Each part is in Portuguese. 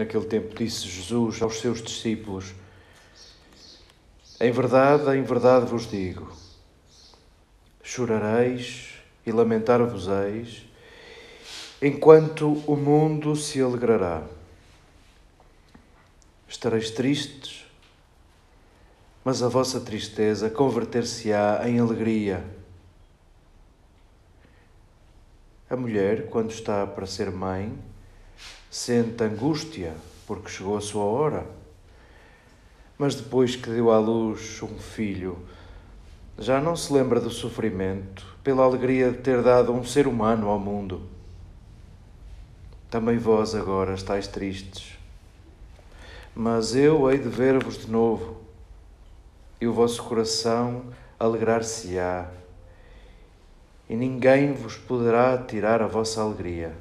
Naquele tempo disse Jesus aos seus discípulos: Em verdade, em verdade vos digo, chorareis e lamentar-vos-eis, enquanto o mundo se alegrará. Estareis tristes, mas a vossa tristeza converter-se-á em alegria. A mulher, quando está para ser mãe, sente angústia porque chegou a sua hora. Mas depois que deu à luz um filho, já não se lembra do sofrimento pela alegria de ter dado um ser humano ao mundo. Também vós agora estáis tristes. Mas eu hei de ver-vos de novo, e o vosso coração alegrar-se-á, e ninguém vos poderá tirar a vossa alegria.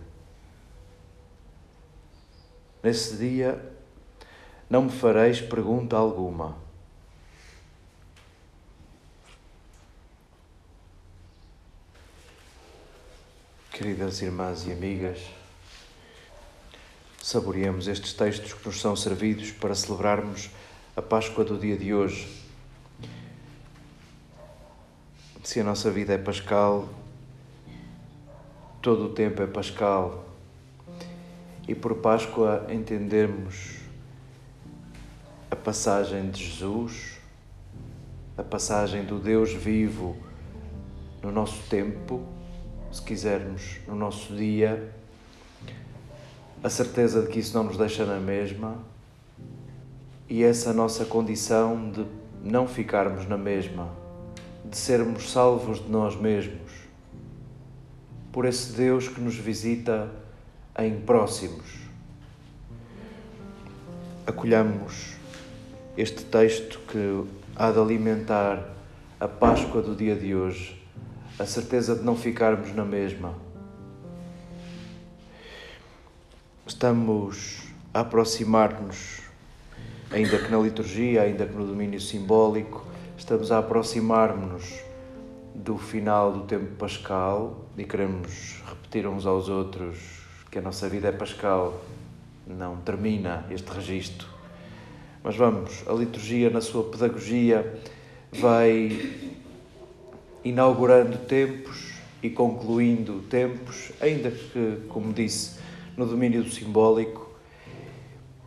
Nesse dia não me fareis pergunta alguma. Queridas irmãs e amigas, saboreemos estes textos que nos são servidos para celebrarmos a Páscoa do dia de hoje. Se a nossa vida é pascal, todo o tempo é pascal e por Páscoa entendermos a passagem de Jesus, a passagem do Deus vivo no nosso tempo, se quisermos, no nosso dia, a certeza de que isso não nos deixa na mesma e essa nossa condição de não ficarmos na mesma, de sermos salvos de nós mesmos, por esse Deus que nos visita em próximos. Acolhamos este texto que há de alimentar a Páscoa do dia de hoje, a certeza de não ficarmos na mesma. Estamos a aproximar-nos, ainda que na liturgia, ainda que no domínio simbólico, estamos a aproximar-nos do final do tempo pascal e queremos repetir uns aos outros que a nossa vida é pascal, não termina este registro. Mas vamos, a liturgia, na sua pedagogia, vai inaugurando tempos e concluindo tempos, ainda que, como disse, no domínio do simbólico.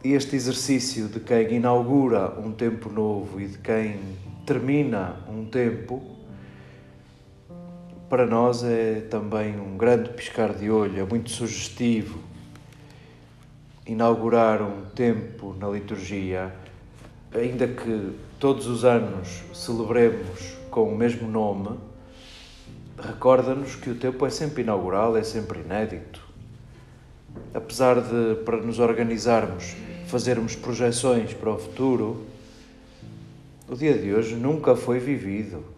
Este exercício de quem inaugura um tempo novo e de quem termina um tempo para nós é também um grande piscar de olho, é muito sugestivo inaugurar um tempo na liturgia, ainda que todos os anos celebremos com o mesmo nome, recorda-nos que o tempo é sempre inaugural, é sempre inédito. Apesar de, para nos organizarmos, fazermos projeções para o futuro, o dia de hoje nunca foi vivido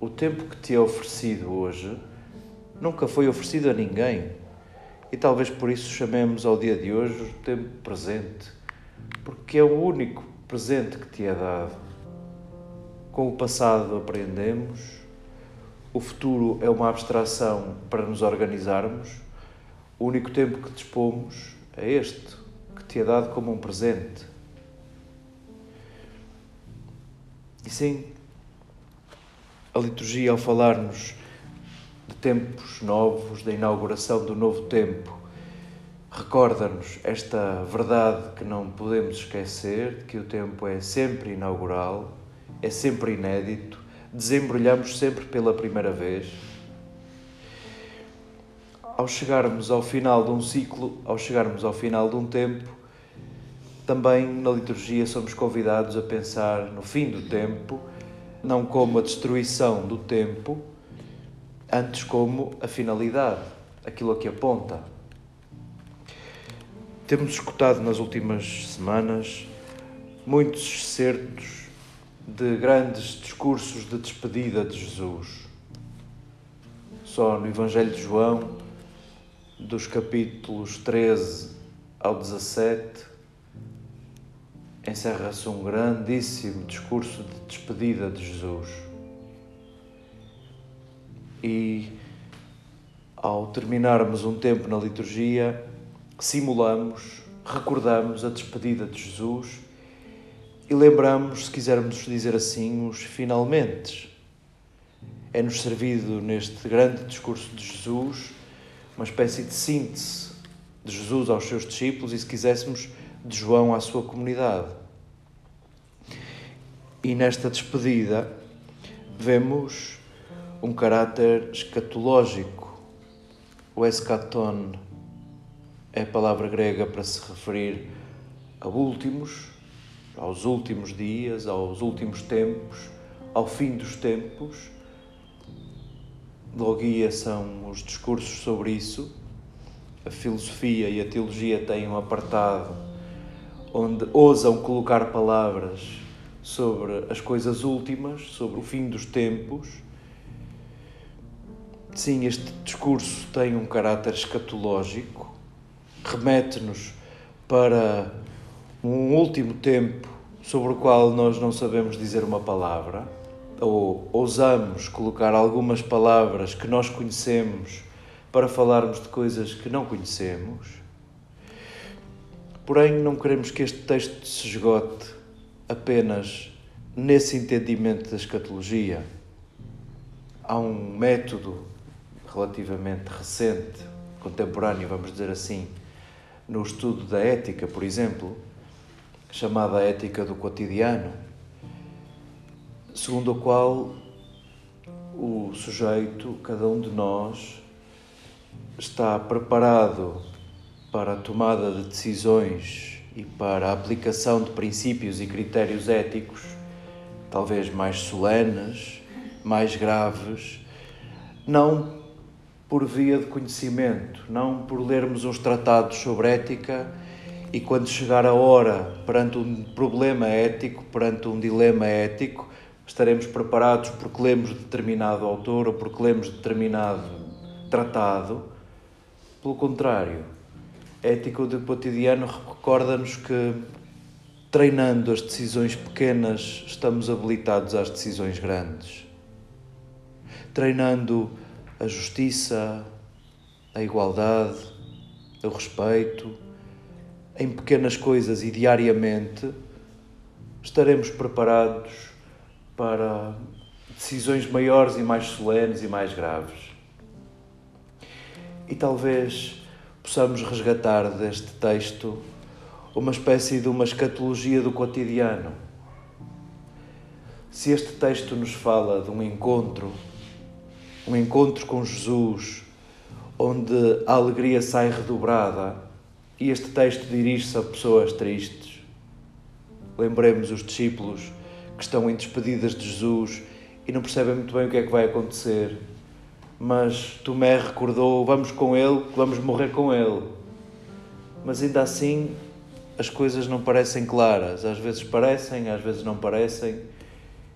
o tempo que te é oferecido hoje nunca foi oferecido a ninguém. E talvez por isso chamemos ao dia de hoje o tempo presente, porque é o único presente que te é dado. Com o passado aprendemos, o futuro é uma abstração para nos organizarmos, o único tempo que dispomos é este, que te é dado como um presente. E sim, a liturgia, ao falar-nos de tempos novos, da inauguração do novo tempo, recorda-nos esta verdade que não podemos esquecer, que o tempo é sempre inaugural, é sempre inédito, desembrulhamos sempre pela primeira vez. Ao chegarmos ao final de um ciclo, ao chegarmos ao final de um tempo, também na liturgia somos convidados a pensar no fim do tempo não como a destruição do tempo, antes como a finalidade, aquilo a que aponta. Temos escutado nas últimas semanas muitos certos de grandes discursos de despedida de Jesus. Só no Evangelho de João, dos capítulos 13 ao 17, encerra-se um grandíssimo discurso de despedida de Jesus. E ao terminarmos um tempo na liturgia, simulamos, recordamos a despedida de Jesus e lembramos, se quisermos dizer assim, os finalmente. É-nos servido neste grande discurso de Jesus uma espécie de síntese de Jesus aos seus discípulos e, se quiséssemos, de João à sua comunidade. E nesta despedida vemos um caráter escatológico. O escaton é a palavra grega para se referir a últimos, aos últimos dias, aos últimos tempos, ao fim dos tempos. Logia são os discursos sobre isso. A filosofia e a teologia têm um apartado onde ousam colocar palavras sobre as coisas últimas, sobre o fim dos tempos. Sim, este discurso tem um caráter escatológico, remete-nos para um último tempo sobre o qual nós não sabemos dizer uma palavra, ou ousamos colocar algumas palavras que nós conhecemos para falarmos de coisas que não conhecemos. Porém, não queremos que este texto se esgote apenas nesse entendimento da escatologia. Há um método relativamente recente, contemporâneo, vamos dizer assim, no estudo da ética, por exemplo, chamada ética do cotidiano, segundo a qual o sujeito, cada um de nós, está preparado para a tomada de decisões e para a aplicação de princípios e critérios éticos, talvez mais solenes, mais graves, não por via de conhecimento, não por lermos uns tratados sobre ética e quando chegar a hora perante um problema ético, perante um dilema ético, estaremos preparados porque lemos determinado autor ou porque lemos determinado tratado. Pelo contrário, ética do cotidiano recorda-nos que, treinando as decisões pequenas, estamos habilitados às decisões grandes. Treinando a justiça, a igualdade, o respeito, em pequenas coisas e diariamente, estaremos preparados para decisões maiores e mais solenes e mais graves. E talvez possamos resgatar deste texto uma espécie de uma escatologia do cotidiano. Se este texto nos fala de um encontro, um encontro com Jesus, onde a alegria sai redobrada, e este texto dirige-se a pessoas tristes. Lembremos os discípulos que estão em despedidas de Jesus e não percebem muito bem o que é que vai acontecer mas Tomé recordou: vamos com ele, vamos morrer com ele. Mas ainda assim, as coisas não parecem claras. Às vezes parecem, às vezes não parecem.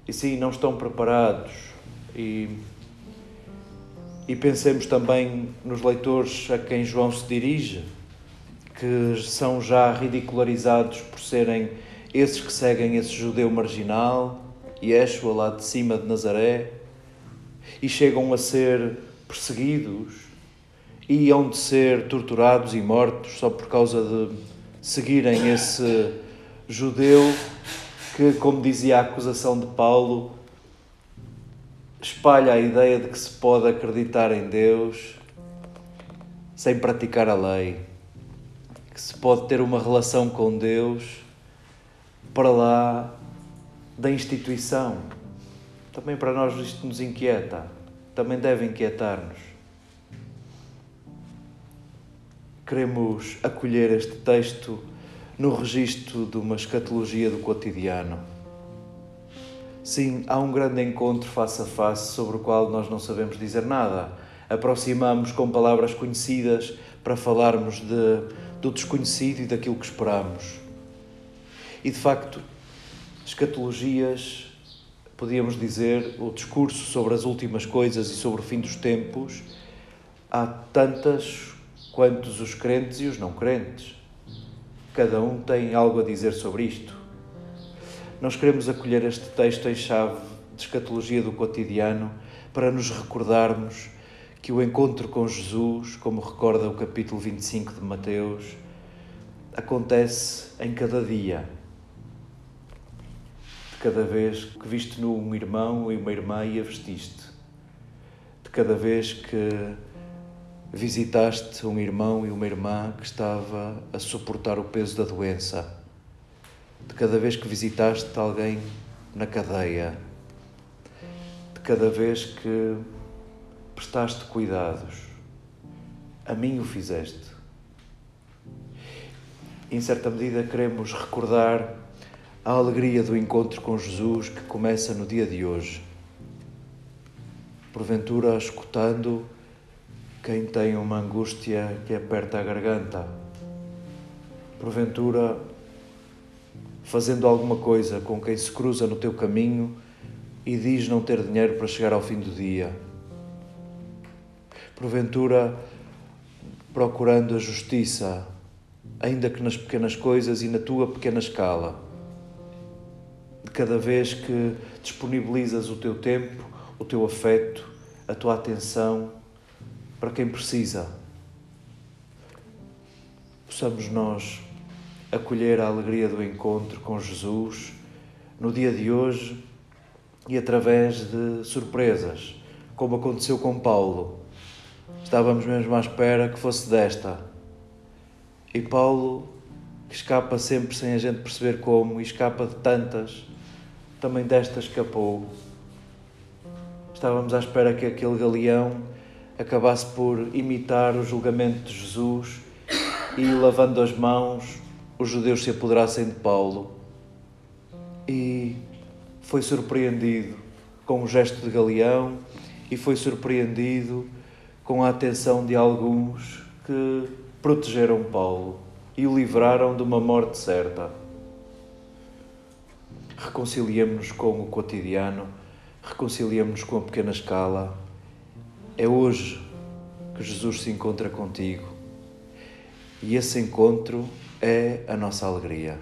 E sim, não estão preparados. E, e pensemos também nos leitores a quem João se dirige, que são já ridicularizados por serem esses que seguem esse judeu marginal, Yeshua lá de cima de Nazaré e chegam a ser perseguidos e hão de ser torturados e mortos só por causa de seguirem esse judeu que, como dizia a acusação de Paulo, espalha a ideia de que se pode acreditar em Deus sem praticar a lei, que se pode ter uma relação com Deus para lá da instituição. Também para nós isto nos inquieta, também deve inquietar-nos. Queremos acolher este texto no registro de uma escatologia do cotidiano. Sim, há um grande encontro face a face sobre o qual nós não sabemos dizer nada. Aproximamos com palavras conhecidas para falarmos de, do desconhecido e daquilo que esperamos. E de facto, escatologias podíamos dizer, o discurso sobre as últimas coisas e sobre o fim dos tempos, há tantas quantos os crentes e os não crentes. Cada um tem algo a dizer sobre isto. Nós queremos acolher este texto em chave de escatologia do cotidiano para nos recordarmos que o encontro com Jesus, como recorda o capítulo 25 de Mateus, acontece em cada dia. Cada vez que viste no um irmão e uma irmã e a vestiste. De cada vez que visitaste um irmão e uma irmã que estava a suportar o peso da doença. De cada vez que visitaste alguém na cadeia. De cada vez que prestaste cuidados. A mim o fizeste. Em certa medida, queremos recordar a alegria do encontro com Jesus que começa no dia de hoje. Porventura, escutando quem tem uma angústia que aperta a garganta. Porventura, fazendo alguma coisa com quem se cruza no teu caminho e diz não ter dinheiro para chegar ao fim do dia. Porventura, procurando a justiça, ainda que nas pequenas coisas e na tua pequena escala. De cada vez que disponibilizas o teu tempo, o teu afeto, a tua atenção para quem precisa. Possamos nós acolher a alegria do encontro com Jesus no dia de hoje e através de surpresas, como aconteceu com Paulo. Estávamos mesmo à espera que fosse desta. E Paulo, que escapa sempre sem a gente perceber como, e escapa de tantas, também desta escapou. Estávamos à espera que aquele galeão acabasse por imitar o julgamento de Jesus e, lavando as mãos, os judeus se apoderassem de Paulo. E foi surpreendido com o gesto de Galeão e foi surpreendido com a atenção de alguns que protegeram Paulo e o livraram de uma morte certa. Reconciliemos-nos com o cotidiano, reconciliemos-nos com a pequena escala é hoje que Jesus se encontra contigo e esse encontro é a nossa alegria.